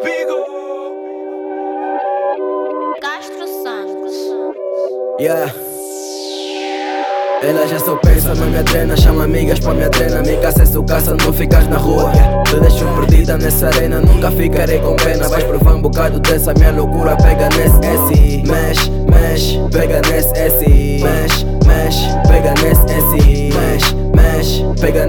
Bigo. Castro Santos. Yeah. Ela já só pensa na minha trena Chama amigas pra minha trena Me caça é não ficas na rua. Te deixo perdida nessa arena Nunca ficarei com pena Vais provar um bocado dessa minha loucura Pega nesse S Mexe, mexe Pega nesse S Mexe, mexe Pega nesse S Mexe, mexe Pega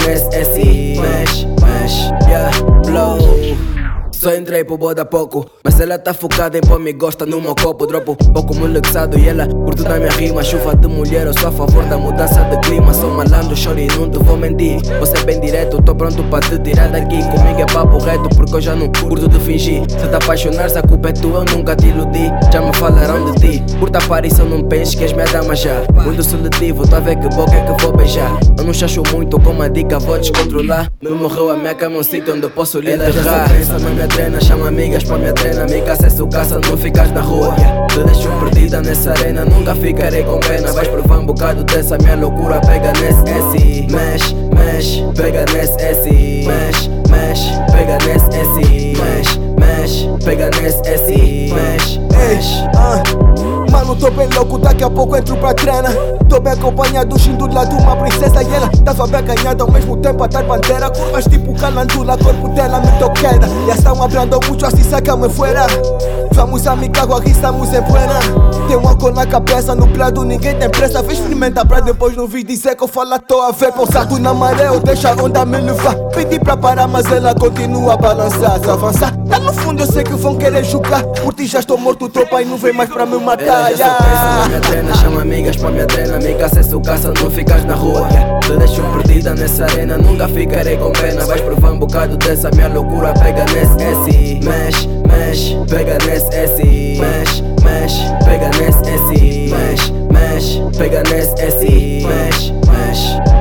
só entrei pro boda pouco Mas ela tá focada em pôr me gosta no meu copo. Dropo pouco molexado e ela curte da minha rima. Chuva de mulher, eu sou a favor da mudança de clima. Sou malandro, choro e não te vou mentir. Você é bem direto, tô pronto pra te tirar daqui. Comigo é papo reto porque eu já não curto de fingir. Se te apaixonares a culpa é tua, eu nunca te iludi. Já me falaram de ti. Curta aparição, não penses que és minha dama já. Muito seletivo, tá a ver que boca é que vou beijar Eu não chacho muito, com uma dica vou descontrolar. Me morreu a minha cama, um sítio onde eu posso lhe enterrar trena, chama amigas pra minha trena Me caça é sua caça, não ficas na rua. Te deixo perdida nessa arena, nunca ficarei com pena. Vais provar um bocado dessa minha loucura Pega nesse S, mexe, mexe Pega nesse S, mexe, mexe Pega nesse S, mexe, mexe Pega nesse S, mexe, mexe. Uh. Mano, tô bem louco, daqui a pouco entro pra trena. Tô bem acompanhado, lá de uma princesa E ela tava bem ganhada ao mesmo tempo a dar bandeira Curvas tipo calantula, corpo dela me toquera Ya estão hablando muito assim, saca-me fora Vamos a mi aqui estamos em buena Tem um álcool na cabeça, no plano ninguém tem pressa. Vem experimentar pra depois no vídeo dizer que eu falo tô a ver Pousado na maré, eu deixa a onda me levar. Pedi pra parar, mas ela continua a balançar Se avançar, no fundo eu sei que vão querer julgar Por ti já estou morto, tropa e não vem mais pra me matar Ela já na minha trena, chama amigas pra minha trena. Caça é sua caça, não ficas na rua. Te deixo perdida nessa arena, nunca ficarei com pena. Vais provar um bocado dessa minha loucura Pega nesse S, mexe, mexe Pega nesse S, mexe, mexe Pega nesse S, mexe, mexe Pega nesse S, mexe